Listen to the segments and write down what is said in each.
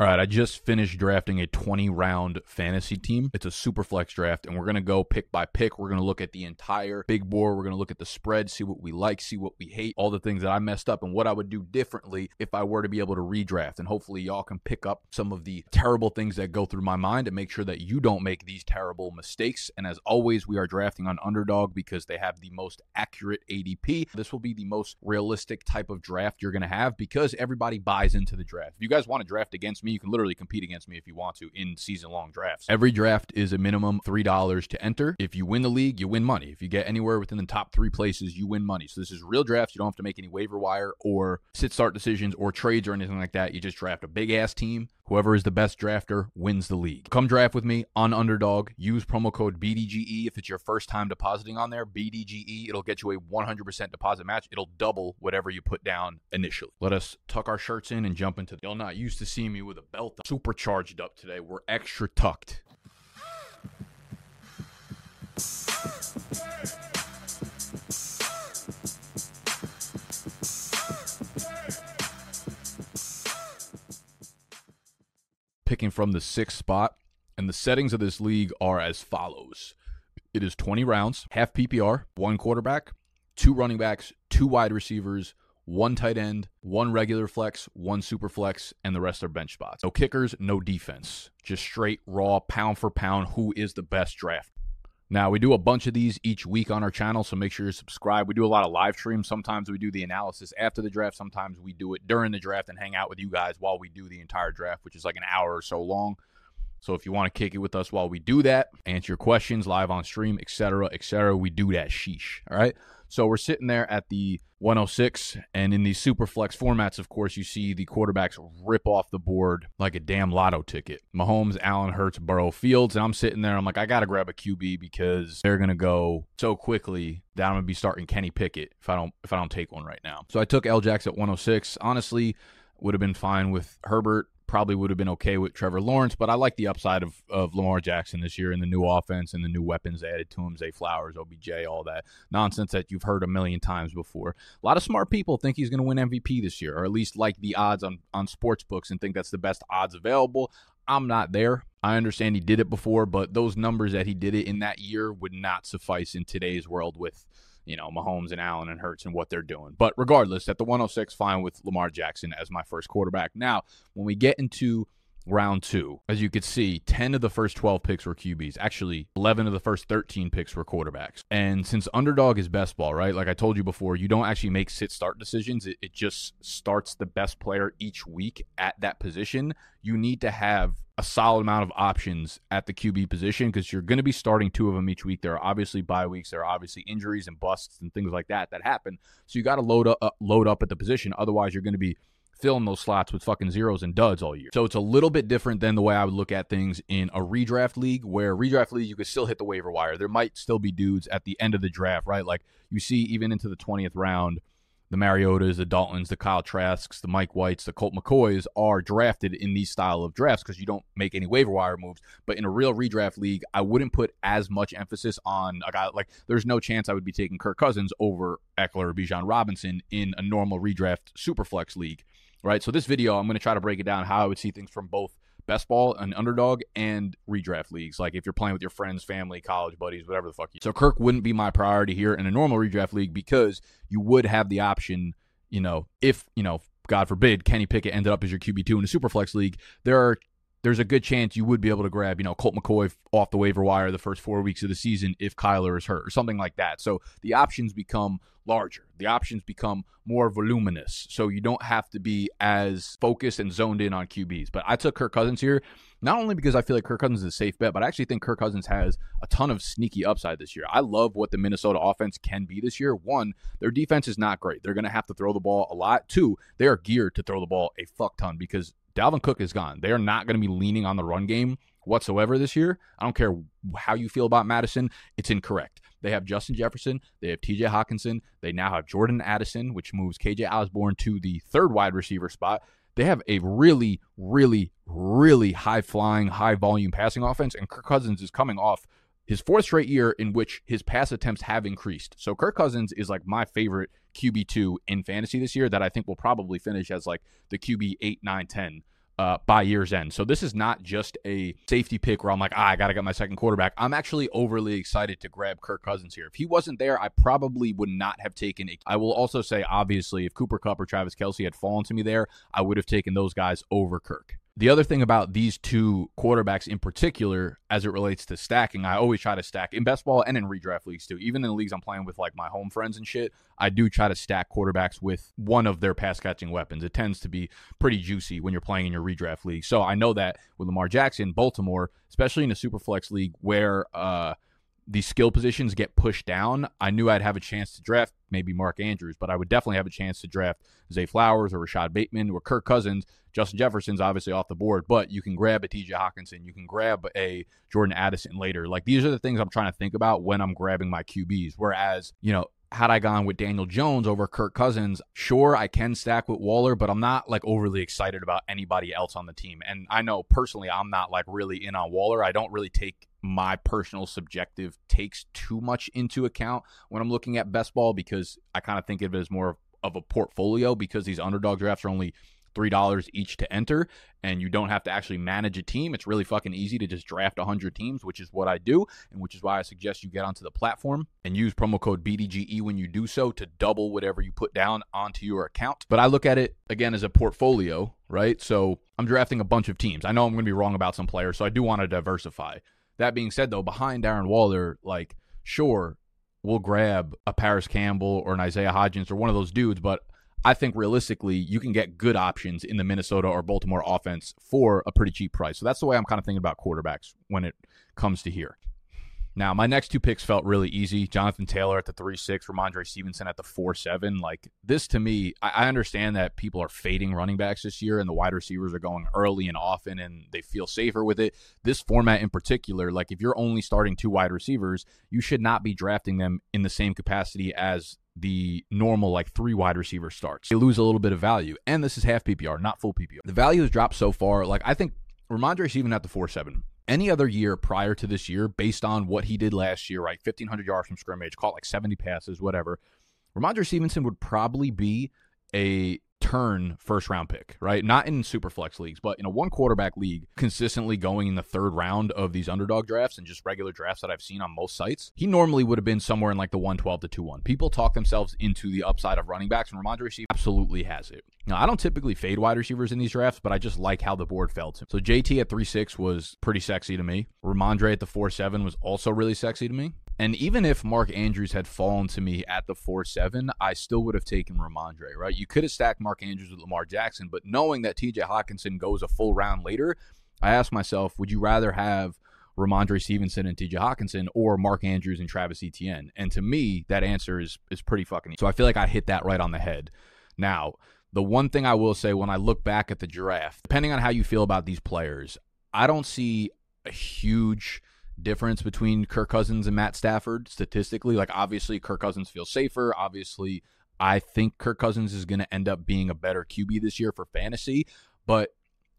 All right, I just finished drafting a 20 round fantasy team. It's a super flex draft, and we're going to go pick by pick. We're going to look at the entire big board. We're going to look at the spread, see what we like, see what we hate, all the things that I messed up, and what I would do differently if I were to be able to redraft. And hopefully, y'all can pick up some of the terrible things that go through my mind and make sure that you don't make these terrible mistakes. And as always, we are drafting on underdog because they have the most accurate ADP. This will be the most realistic type of draft you're going to have because everybody buys into the draft. If you guys want to draft against me, you can literally compete against me if you want to in season long drafts. Every draft is a minimum $3 to enter. If you win the league, you win money. If you get anywhere within the top three places, you win money. So this is real drafts. You don't have to make any waiver wire or sit start decisions or trades or anything like that. You just draft a big ass team. Whoever is the best drafter wins the league. Come draft with me on Underdog. Use promo code BDGE if it's your first time depositing on there. BDGE. It'll get you a 100% deposit match. It'll double whatever you put down initially. Let us tuck our shirts in and jump into. Y'all not used to seeing me with a belt supercharged up today. We're extra tucked. Picking from the sixth spot, and the settings of this league are as follows. It is 20 rounds, half PPR, one quarterback, two running backs, two wide receivers, one tight end, one regular flex, one super flex, and the rest are bench spots. No kickers, no defense. Just straight raw pound for pound who is the best draft. Now, we do a bunch of these each week on our channel, so make sure you subscribe. We do a lot of live streams. Sometimes we do the analysis after the draft, sometimes we do it during the draft and hang out with you guys while we do the entire draft, which is like an hour or so long. So if you want to kick it with us while we do that, answer your questions live on stream, etc., etc., we do that. Sheesh. All right. So we're sitting there at the 106, and in these super flex formats, of course, you see the quarterbacks rip off the board like a damn lotto ticket. Mahomes, Allen, Hurts, Burrow, Fields, and I'm sitting there. I'm like, I gotta grab a QB because they're gonna go so quickly that I'm gonna be starting Kenny Pickett if I don't if I don't take one right now. So I took L Jacks at 106. Honestly, would have been fine with Herbert probably would have been okay with Trevor Lawrence, but I like the upside of, of Lamar Jackson this year and the new offense and the new weapons added to him, Zay Flowers, OBJ, all that nonsense that you've heard a million times before. A lot of smart people think he's going to win MVP this year, or at least like the odds on, on sports books and think that's the best odds available. I'm not there. I understand he did it before, but those numbers that he did it in that year would not suffice in today's world with – you know, Mahomes and Allen and Hurts and what they're doing. But regardless, at the 106, fine with Lamar Jackson as my first quarterback. Now, when we get into round two, as you could see, 10 of the first 12 picks were QBs. Actually, 11 of the first 13 picks were quarterbacks. And since underdog is best ball, right? Like I told you before, you don't actually make sit start decisions. It, it just starts the best player each week at that position. You need to have a solid amount of options at the QB position because you're going to be starting two of them each week. There are obviously bye weeks, there are obviously injuries and busts and things like that that happen. So you got to load up, uh, load up at the position. Otherwise, you're going to be filling those slots with fucking zeros and duds all year. So it's a little bit different than the way I would look at things in a redraft league, where redraft league you could still hit the waiver wire. There might still be dudes at the end of the draft, right? Like you see even into the twentieth round the Mariotas, the Daltons, the Kyle Trasks, the Mike Whites, the Colt McCoys are drafted in these style of drafts because you don't make any waiver wire moves. But in a real redraft league, I wouldn't put as much emphasis on a guy like there's no chance I would be taking Kirk Cousins over Ekeler or Bijan Robinson in a normal redraft superflex league. Right. So this video, I'm going to try to break it down how I would see things from both best ball, and underdog, and redraft leagues. Like if you're playing with your friends, family, college buddies, whatever the fuck you. So Kirk wouldn't be my priority here in a normal redraft league because you would have the option, you know, if, you know, God forbid, Kenny Pickett ended up as your QB2 in a Superflex league, there are there's a good chance you would be able to grab, you know, Colt McCoy off the waiver wire the first four weeks of the season if Kyler is hurt or something like that. So the options become larger. The options become more voluminous. So you don't have to be as focused and zoned in on QBs. But I took Kirk Cousins here, not only because I feel like Kirk Cousins is a safe bet, but I actually think Kirk Cousins has a ton of sneaky upside this year. I love what the Minnesota offense can be this year. One, their defense is not great. They're going to have to throw the ball a lot. Two, they are geared to throw the ball a fuck ton because Dalvin Cook is gone. They are not going to be leaning on the run game whatsoever this year. I don't care how you feel about Mattison, it's incorrect. They have Justin Jefferson, they have TJ Hockenson, they now have Jordan Addison, which moves KJ Osborn to the third wide receiver spot. They have a really, really, really high flying, high volume passing offense, and Kirk Cousins is coming off his fourth straight year in which his pass attempts have increased. So Kirk Cousins is like my favorite QB2 in fantasy this year that I think will probably finish as like the QB 8, 9, 10 uh, by year's end. So this is not just a safety pick where I'm like, ah, I got to get my second quarterback. I'm actually overly excited to grab Kirk Cousins here. If he wasn't there, I probably would not have taken. I will also say, obviously, if Cooper Kupp or Travis Kelce had fallen to me there, I would have taken those guys over Kirk. The other thing about these two quarterbacks in particular, as it relates to stacking, I always try to stack in best ball and in redraft leagues too. Even in the leagues I'm playing with like my home friends and shit, I do try to stack quarterbacks with one of their pass catching weapons. It tends to be pretty juicy when you're playing in your redraft league. So I know that with Lamar Jackson, Baltimore, especially in a super flex league where uh these skill positions get pushed down, I knew I'd have a chance to draft maybe Mark Andrews, but I would definitely have a chance to draft Zay Flowers or Rashod Bateman or Kirk Cousins. Justin Jefferson's obviously off the board, but you can grab a TJ Hockenson, you can grab a Jordan Addison later. Like these are the things I'm trying to think about when I'm grabbing my QBs. Whereas, you know, had I gone with Daniel Jones over Kirk Cousins, sure, I can stack with Waller, but I'm not like overly excited about anybody else on the team. And I know personally, I'm not like really in on Waller. I don't really take my personal subjective takes too much into account when I'm looking at best ball because I kind of think of it as more of a portfolio because these underdog drafts are only $3 each to enter and you don't have to actually manage a team. It's really fucking easy to just draft 100 teams, which is what I do, and which is why I suggest you get onto the platform and use promo code BDGE when you do so to double whatever you put down onto your account. But I look at it again as a portfolio, right? So I'm drafting a bunch of teams. I know I'm going to be wrong about some players, so I do want to diversify. That being said, though, behind Darren Waller, like, sure, we'll grab a Parris Campbell or an Isaiah Hodgins or one of those dudes, but I think realistically, you can get good options in the Minnesota or Baltimore offense for a pretty cheap price. So that's the way I'm kind of thinking about quarterbacks when it comes to here. Now, my next two picks felt really easy. Jonathan Taylor at the 3 6, Rhamondre Stevenson at the 4 7. Like, this to me, I, I, understand that people are fading running backs this year and the wide receivers are going early and often and they feel safer with it. This format in particular, like, if you're only starting two wide receivers, you should not be drafting them in the same capacity as the normal like three wide receiver starts. They lose a little bit of value. And this is half PPR, not full PPR. The value has dropped so far. Like, I think Rhamondre's even at the 4 7 any other year prior to this year, based on what he did last year, right? 1,500 yards from scrimmage, caught like 70 passes, whatever. Rhamondre Stevenson would probably be a turn first round pick, right? Not in super flex leagues, but in a one quarterback league, consistently going in the third round of these underdog drafts and just regular drafts that I've seen on most sites, he normally would have been somewhere in like the 112 to 2 1. People talk themselves into the upside of running backs, and Rhamondre Steve absolutely has it. Now, I don't typically fade wide receivers in these drafts, but I just like how the board felt. So JT at 3 6 was pretty sexy to me. Rhamondre at the 4 7 was also really sexy to me. And even if Mark Andrews had fallen to me at the 4 7, I still would have taken Rhamondre, right? You could have stacked Mark Andrews with Lamar Jackson, but knowing that TJ Hockenson goes a full round later, I asked myself, would you rather have Rhamondre Stevenson and TJ Hockenson or Mark Andrews and Travis Etienne? And to me, that answer is is pretty fucking easy. So I feel like I hit that right on the head. Now, the one thing I will say when I look back at the draft, depending on how you feel about these players, I don't see a huge difference between Kirk Cousins and Matt Stafford statistically. Like, obviously, Kirk Cousins feels safer. Obviously, I think Kirk Cousins is going to end up being a better QB this year for fantasy. But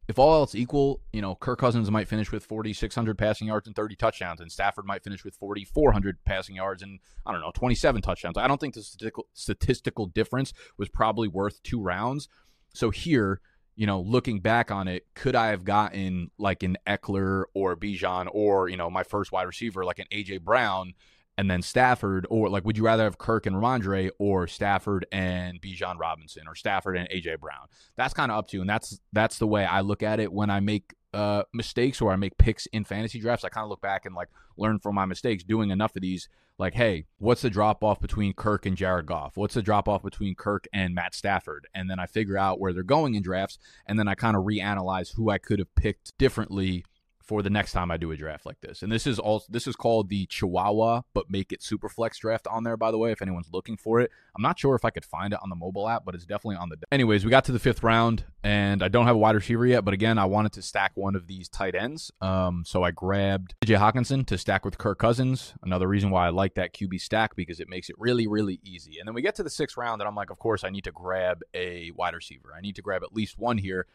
if all else equal, you know, Kirk Cousins might finish with 4,600 passing yards and 30 touchdowns, and Stafford might finish with 4,400 passing yards and, I don't know, 27 touchdowns. I don't think the statistical, statistical difference was probably worth two rounds. So here, you know, looking back on it, could I have gotten like an Ekeler or Bijan or, you know, my first wide receiver, like an A.J. Brown and then Stafford, or like, would you rather have Kirk and Rhamondre or Stafford and Bijan Robinson or Stafford and AJ Brown? That's kind of up to you, and that's that's the way I look at it when I make uh, mistakes or I make picks in fantasy drafts. I kind of look back and like learn from my mistakes. Doing enough of these, like, hey, what's the drop off between Kirk and Jared Goff? What's the drop off between Kirk and Matt Stafford? And then I figure out where they're going in drafts, and then I kind of reanalyze who I could have picked differently for the next time I do a draft like this. And this is all this is called the Chihuahua, but make it super flex draft on there, by the way, if anyone's looking for it. I'm not sure if I could find it on the mobile app, but it's definitely on the anyways, we got to the fifth round and I don't have a wide receiver yet, but again, I wanted to stack one of these tight ends. Um, so I grabbed TJ Hockenson to stack with Kirk Cousins. Another reason why I like that QB stack because it makes it really, really easy. And then we get to the sixth round, and I'm like, of course, I need to grab a wide receiver. I need to grab at least one here.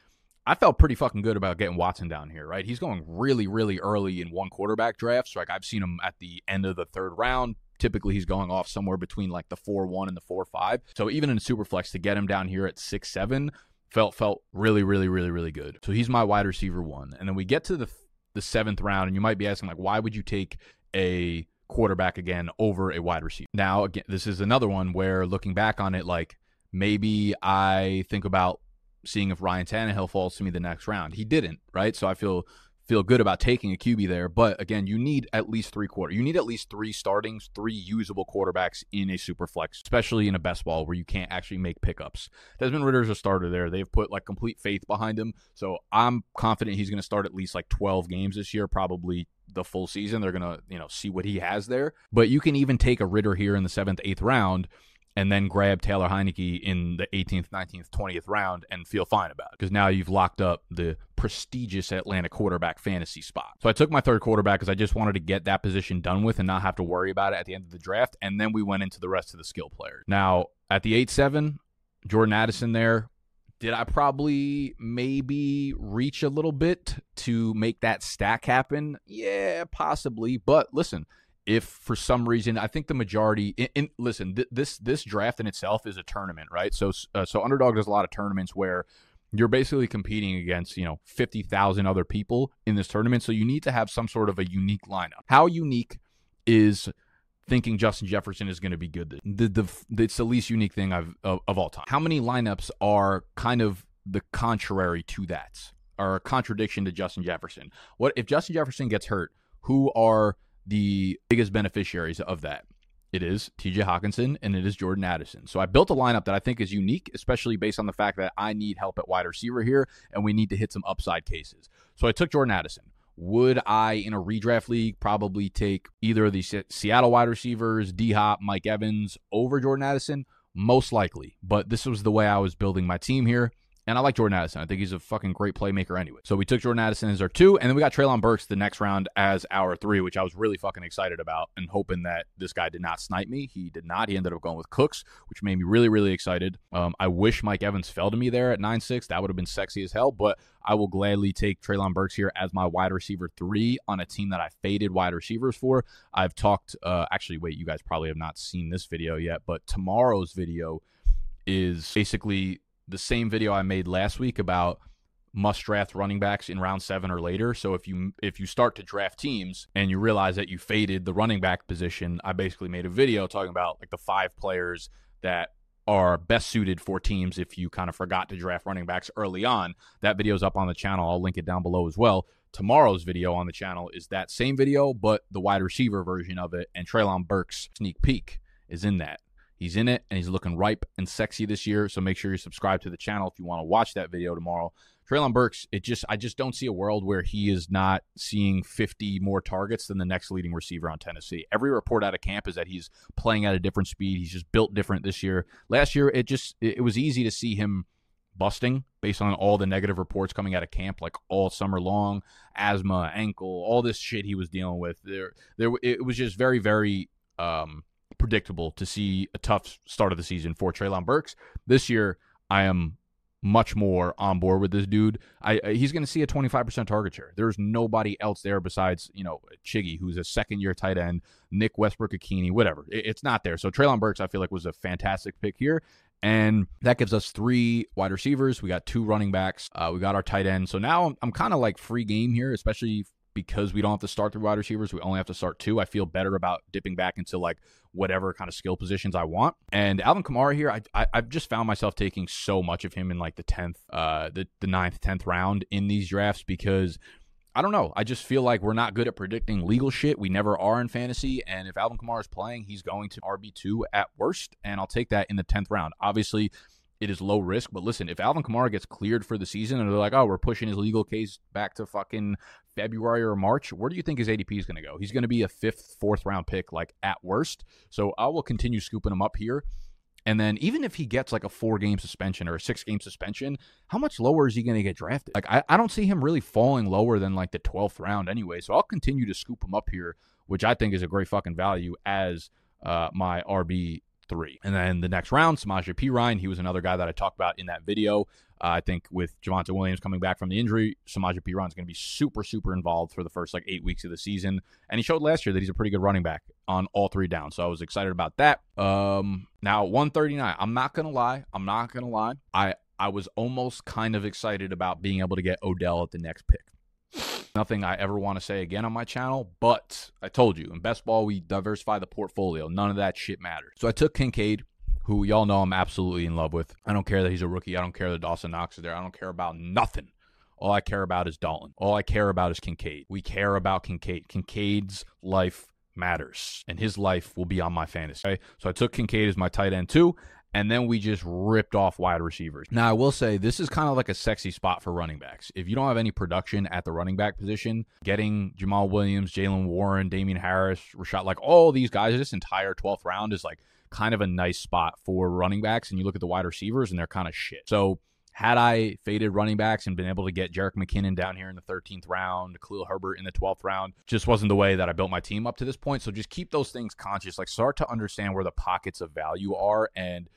I felt pretty fucking good about getting Watson down here, right? He's going really, really early in one quarterback drafts. Like I've seen him at the end of the third round. Typically, he's going off somewhere between like the four one and the four five. So even in Superflex, to get him down here at six seven Felt felt really really really really good. So he's my wide receiver one. And then we get to the the seventh round, and you might be asking like, why would you take a quarterback again over a wide receiver? Now again, this is another one where looking back on it, like maybe I think about seeing if Ryan Tannehill falls to me the next round. He didn't, right? So I feel feel good about taking a QB there. But again, you need at least three quarter. You need at least three startings, three usable quarterbacks in a super flex, especially in a best ball where you can't actually make pickups. Desmond Ridder's a starter there. They've put like complete faith behind him. So I'm confident he's going to start at least like 12 games this year, probably the full season. They're going to, you know, see what he has there. But you can even take a Ridder here in the seventh, eighth round and then grab Taylor Heinicke in the 18th, 19th, 20th round and feel fine about it because now you've locked up the prestigious Atlanta quarterback fantasy spot. So I took my third quarterback because I just wanted to get that position done with and not have to worry about it at the end of the draft. And then we went into the rest of the skill players. Now, at the 8 7, Jordan Addison there. Did I probably maybe reach a little bit to make that stack happen? Yeah, possibly. But listen, if for some reason I think the majority in, in listen th- this this draft in itself is a tournament right? So uh, so underdog does a lot of tournaments where you're basically competing against you know 50,000 other people in this tournament. So you need to have some sort of a unique lineup. How unique is thinking Justin Jefferson is going to be good the, the, the it's the least unique thing I've of, of all time. How many lineups are kind of the contrary to that are a contradiction to Justin Jefferson? What if Justin Jefferson gets hurt who are the biggest beneficiaries of that. It is TJ Hockenson and it is Jordan Addison. So I built a lineup that I think is unique, especially based on the fact that I need help at wide receiver here and we need to hit some upside cases. So I took Jordan Addison. Would I, in a redraft league, probably take either of the Seattle wide receivers, D Hop, Mike Evans, over Jordan Addison? Most likely. But this was the way I was building my team here. And I like Jordan Addison. I think he's a fucking great playmaker anyway. So we took Jordan Addison as our two, and then we got Treylon Burks the next round as our three, which I was really fucking excited about and hoping that this guy did not snipe me. He did not. He ended up going with Cooks, which made me really, really excited. Um, I wish Mike Evans fell to me there at 9 6. That would have been sexy as hell, but I will gladly take Treylon Burks here as my wide receiver three on a team that I faded wide receivers for. I've talked, uh, actually, wait, you guys probably have not seen this video yet, but tomorrow's video is basically the same video I made last week about must draft running backs in round 7 or later. So if you if you start to draft teams and you realize that you faded the running back position, I basically made a video talking about like the five players that are best suited for teams if you kind of forgot to draft running backs early on. That video's up on the channel. I'll link it down below as well. Tomorrow's video on the channel is that same video, but the wide receiver version of it, and Treylon Burks' sneak peek is in that. He's in it and he's looking ripe and sexy this year. So make sure you subscribe to the channel if you want to watch that video tomorrow. Treylon Burks, it just I just don't see a world where he is not seeing 50 more targets than the next leading receiver on Tennessee. Every report out of camp is that he's playing at a different speed. He's just built different this year. Last year, it just it was easy to see him busting based on all the negative reports coming out of camp, like all summer long, asthma, ankle, all this shit he was dealing with. There, there, it was just very, very um, predictable to see a tough start of the season for Treylon Burks. This year, I am much more on board with this dude. I, he's going to see a 25% target share. There's nobody else there besides, you know, Chiggy, who's a second year tight end, Nick Westbrook-Ikhine, whatever. It, it's not there. So Treylon Burks, I feel like, was a fantastic pick here. And that gives us three wide receivers. We got two running backs. Uh, we got our tight end. So now I'm, I'm kind of like free game here, especially because we don't have to start three wide receivers. We only have to start two. I feel better about dipping back into like whatever kind of skill positions I want. And Alvin Kamara here, I, I have just found myself taking so much of him in like the tenth, uh, the the ninth, tenth round in these drafts because. I don't know. I just feel like we're not good at predicting legal shit. We never are in fantasy. And if Alvin Kamara is playing, he's going to RB2 at worst. And I'll take that in the 10th round. Obviously, it is low risk. But listen, if Alvin Kamara gets cleared for the season and they're like, oh, we're pushing his legal case back to fucking February or March, where do you think his ADP is going to go? He's going to be a fifth, fourth round pick, like at worst. So I will continue scooping him up here. And then even if he gets like a four game suspension or a six game suspension, how much lower is he going to get drafted? Like, I, I don't see him really falling lower than like the 12th round anyway. So I'll continue to scoop him up here, which I think is a great fucking value as uh, my RB three. And then the next round, Samaje Perine, he was another guy that I talked about in that video. Uh, I think with Javonte Williams coming back from the injury, Samaje Perine is going to be super, super involved for the first like eight weeks of the season. And he showed last year that he's a pretty good running back on all three downs. So I was excited about that. Um, now 139. I'm not gonna lie. I'm not gonna lie. I I was almost kind of excited about being able to get Odell at the next pick. Nothing I ever want to say again on my channel, but I told you in best ball we diversify the portfolio. None of that shit matters. So I took Kincaid, who y'all know I'm absolutely in love with. I don't care that he's a rookie. I don't care that Dawson Knox is there. I don't care about nothing. All I care about is Dalton. All I care about is Kincaid. We care about Kincaid. Kincaid's life matters, and his life will be on my fantasy. Okay? So I took Kincaid as my tight end too, and then we just ripped off wide receivers. Now, I will say this is kind of like a sexy spot for running backs. If you don't have any production at the running back position, getting Jamaal Williams, Jaylen Warren, Damien Harris, Rashad, like all these guys, this entire 12th round is like kind of a nice spot for running backs. And you look at the wide receivers and they're kind of shit. So, had I faded running backs and been able to get Jerick McKinnon down here in the 13th round, Khalil Herbert in the 12th round, just wasn't the way that I built my team up to this point. So just keep those things conscious. Like start to understand where the pockets of value are and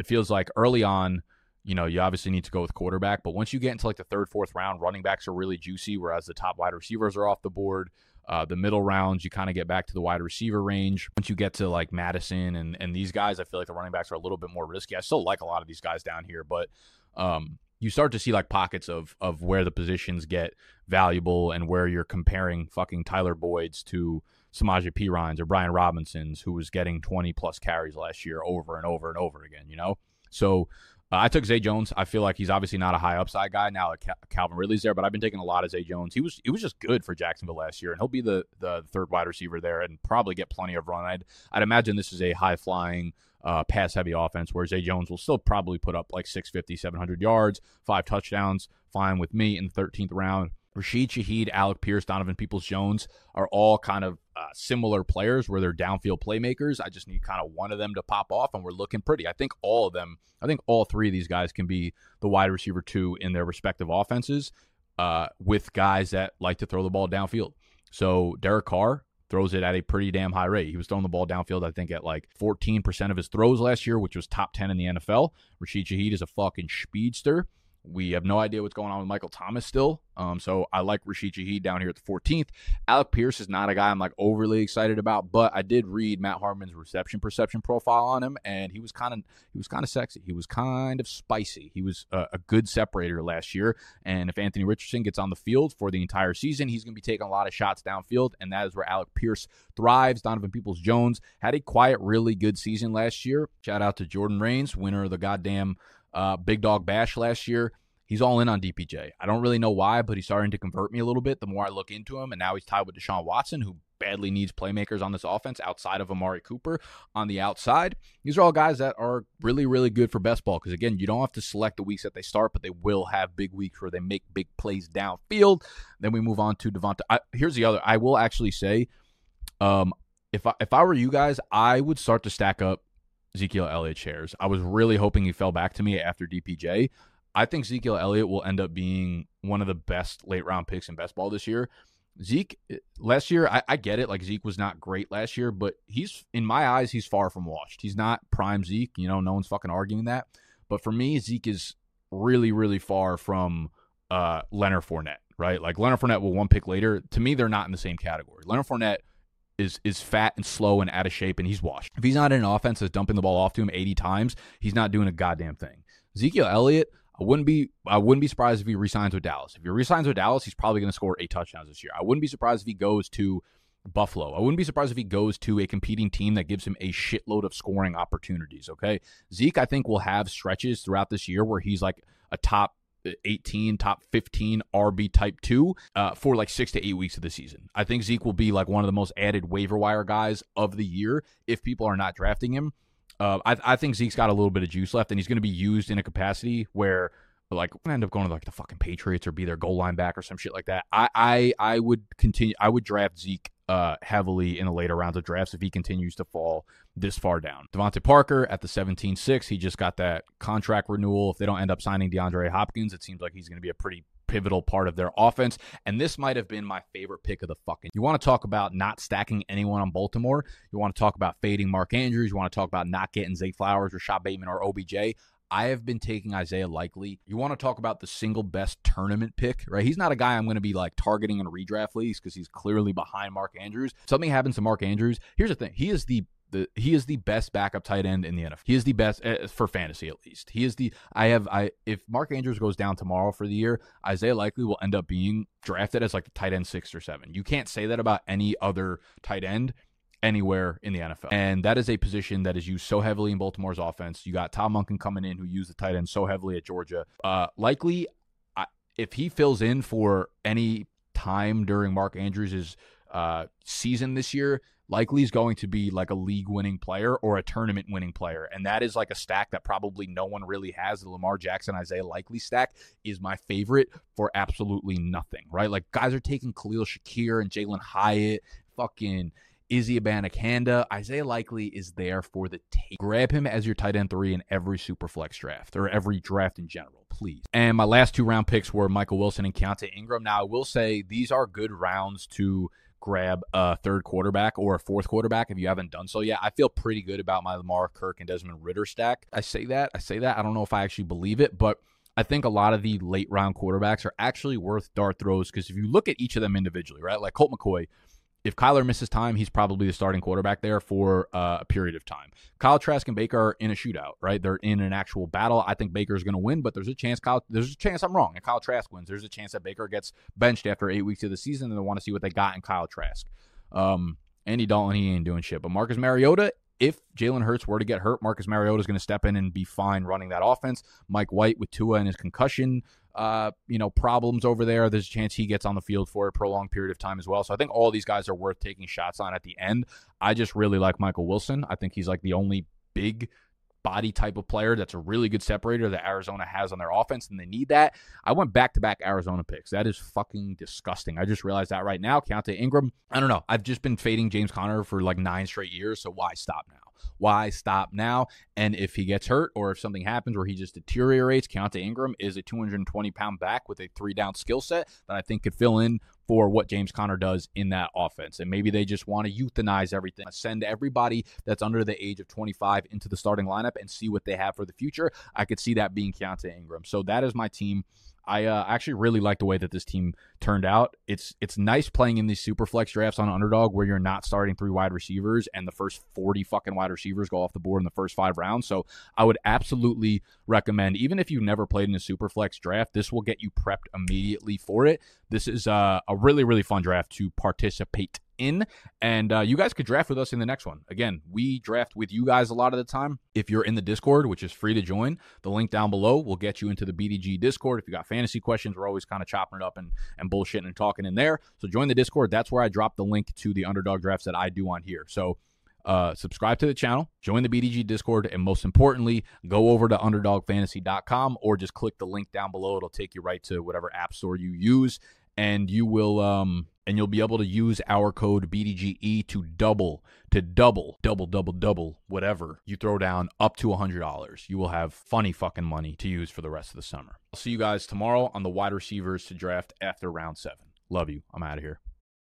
it feels like early on, you know, you obviously need to go with quarterback, but once you get into like the third, fourth round, running backs are really juicy, whereas the top wide receivers are off the board. Uh, the middle rounds, you kind of get back to the wide receiver range. Once you get to like Mattison and, and these guys, I feel like the running backs are a little bit more risky. I still like a lot of these guys down here, but um, you start to see like pockets of of where the positions get valuable and where you're comparing fucking Tyler Boyd's to Samaje Perines or Brian Robinson's, who was getting 20 plus carries last year over and over and over again, you know? So uh, I took Zay Jones. I feel like he's obviously not a high upside guy now. Like Calvin Ridley's there, but I've been taking a lot of Zay Jones. He was he was just good for Jacksonville last year, and he'll be the the third wide receiver there and probably get plenty of run. I'd I'd imagine this is a high flying. Uh, pass heavy offense where Zay Jones will still probably put up like 650, 700 yards, five touchdowns, fine with me in the 13th round. Rashid Shaheed, Alec Pierce, Donovan Peoples Jones are all kind of uh, similar players where they're downfield playmakers. I just need kind of one of them to pop off, and we're looking pretty. I think all of them, I think all three of these guys can be the wide receiver two in their respective offenses uh, with guys that like to throw the ball downfield. So Derek Carr throws it at a pretty damn high rate. He was throwing the ball downfield, I think, at like 14% of his throws last year, which was top 10 in the NFL. Rashid Shaheed is a fucking speedster. We have no idea what's going on with Michael Thomas still. Um, so I like Rashid Shaheed down here at the 14th. Alec Pierce is not a guy I'm like overly excited about, but I did read Matt Harmon's reception perception profile on him, and he was kind of he was kind of sexy. He was kind of spicy. He was a, a, good separator last year, and if Anthony Richardson gets on the field for the entire season, he's going to be taking a lot of shots downfield, and that is where Alec Pierce thrives. Donovan Peoples Jones had a quiet, really good season last year. Shout out to Jordan Rains, winner of the goddamn uh, Big Dog Bash last year. He's all in on DPJ. I don't really know why, but he's starting to convert me a little bit the more I look into him. And now he's tied with Deshaun Watson, who badly needs playmakers on this offense outside of Amari Cooper on the outside. These are all guys that are really, really good for best ball because, again, you don't have to select the weeks that they start, but they will have big weeks where they make big plays downfield. Then we move on to DeVante. I, here's the other. I will actually say, um, if I, if I were you guys, I would start to stack up Ezekiel Elliott shares. I was really hoping he fell back to me after DPJ. I think Ezekiel Elliott will end up being one of the best late round picks in best ball this year. Zeke last year, I, I, get it. Like Zeke was not great last year, but he's in my eyes, he's far from washed. He's not prime Zeke. You know, no one's fucking arguing that. But for me, Zeke is really, really far from uh, Leonard Fournette. Right, like Leonard Fournette will one pick later. To me, they're not in the same category. Leonard Fournette is is fat and slow and out of shape, and he's washed. If he's not in an offense that's dumping the ball off to him 80 times, he's not doing a goddamn thing. Ezekiel Elliott, I wouldn't be I wouldn't be surprised if he resigns with Dallas. If he resigns with Dallas, he's probably going to score eight touchdowns this year. I wouldn't be surprised if he goes to Buffalo. I wouldn't be surprised if he goes to a competing team that gives him a shitload of scoring opportunities. Okay, Zeke, I think will have stretches throughout this year where he's like a top 18, top 15 RB type two uh, for like six to eight weeks of the season. I think Zeke will be like one of the most added waiver wire guys of the year if people are not drafting him. Uh, I, I think Zeke's got a little bit of juice left, and he's going to be used in a capacity where like end up going to like the fucking Patriots or be their goal line back or some shit like that. I I, I would continue. I would draft Zeke uh, heavily in the later rounds of drafts if he continues to fall this far down. DeVante Parker at the 17-6, he just got that contract renewal. If they don't end up signing DeAndre Hopkins, it seems like he's going to be a pretty pivotal part of their offense. And this might have been my favorite pick of the fucking. You want to talk about not stacking anyone on Baltimore. You want to talk about fading Mark Andrews. You want to talk about not getting Zay Flowers, or Rashod Bateman, or OBJ. I have been taking Isaiah Likely. You want to talk about the single best tournament pick, right? He's not a guy I'm going to be like targeting in redraft leagues because he's clearly behind Mark Andrews. Something happens to Mark Andrews. Here's the thing: he is the the he is the best backup tight end in the NFL. He is the best uh, for fantasy at least. He is the I have I if Mark Andrews goes down tomorrow for the year, Isaiah Likely will end up being drafted as like the tight end six or seven. You can't say that about any other tight end anywhere in the NFL. And that is a position that is used so heavily in Baltimore's offense. You got Tom Monken coming in who used the tight end so heavily at Georgia. Uh, likely, I, if he fills in for any time during Mark Andrews' uh, season this year, likely is going to be like a league winning player or a tournament winning player. And that is like a stack that probably no one really has. The Lamar Jackson, Isaiah Likely stack is my favorite for absolutely nothing, right? Like guys are taking Khalil Shakir and Jalin Hyatt, fucking Izzy Abanikanda. Isaiah Likely is there for the take. Grab him as your tight end three in every super flex draft or every draft in general, please. And my last two round picks were Michael Wilson and Keaontay Ingram. Now, I will say these are good rounds to grab a third quarterback or a fourth quarterback if you haven't done so yet. I feel pretty good about my Lamar Kirk and Desmond Ridder stack. I say that. I say that. I don't know if I actually believe it, but I think a lot of the late round quarterbacks are actually worth dart throws because if you look at each of them individually, right? Like Colt McCoy, if Kyler misses time, he's probably the starting quarterback there for uh, a period of time. Kyle Trask and Baker are in a shootout, right? They're in an actual battle. I think Baker's going to win, but there's a chance Kyle. There's a chance I'm wrong, and Kyle Trask wins. There's a chance that Baker gets benched after eight weeks of the season, and they want to see what they got in Kyle Trask. Um, Andy Dalton, he ain't doing shit. But Marcus Mariota, if Jalen Hurts were to get hurt, Marcus Mariota is going to step in and be fine running that offense. Mike White with Tua and his concussion uh, you know, problems over there. There's a chance he gets on the field for a prolonged period of time as well. So I think all these guys are worth taking shots on at the end. I just really like Michael Wilson. I think he's like the only big body type of player that's a really good separator that Arizona has on their offense, and they need that. I went back to back Arizona picks. That is fucking disgusting. I just realized that right now. Keaontay Ingram. I don't know. I've just been fading James Conner for like nine straight years, so why stop now? Why stop now? And if he gets hurt or if something happens where he just deteriorates, Keaontay Ingram is a 220 pound back with a three down skill set that I think could fill in for what James Conner does in that offense. And maybe they just want to euthanize everything, send everybody that's under the age of 25 into the starting lineup and see what they have for the future. I could see that being Keaontay Ingram. So that is my team. I uh, actually really like the way that this team turned out. It's it's nice playing in these super flex drafts on underdog where you're not starting three wide receivers and the first 40 fucking wide receivers go off the board in the first five rounds. So I would absolutely recommend, even if you've never played in a super flex draft, this will get you prepped immediately for it. This is uh, a really, really fun draft to participate in. And uh, you guys could draft with us in the next one. Again, we draft with you guys a lot of the time. If you're in the Discord, which is free to join, the link down below will get you into the BDG Discord. If you got fantasy questions, we're always kind of chopping it up and, and bullshitting and talking in there. So join the Discord. That's where I drop the link to the underdog drafts that I do on here. So uh, subscribe to the channel, join the BDG Discord, and most importantly, go over to underdogfantasy.com or just click the link down below. It'll take you right to whatever app store you use and you will um and you'll be able to use our code BDGE to double to double double double double whatever you throw down up to $100. You will have funny fucking money to use for the rest of the summer. I'll see you guys tomorrow on the wide receivers to draft after round 7. Love you. I'm out of here.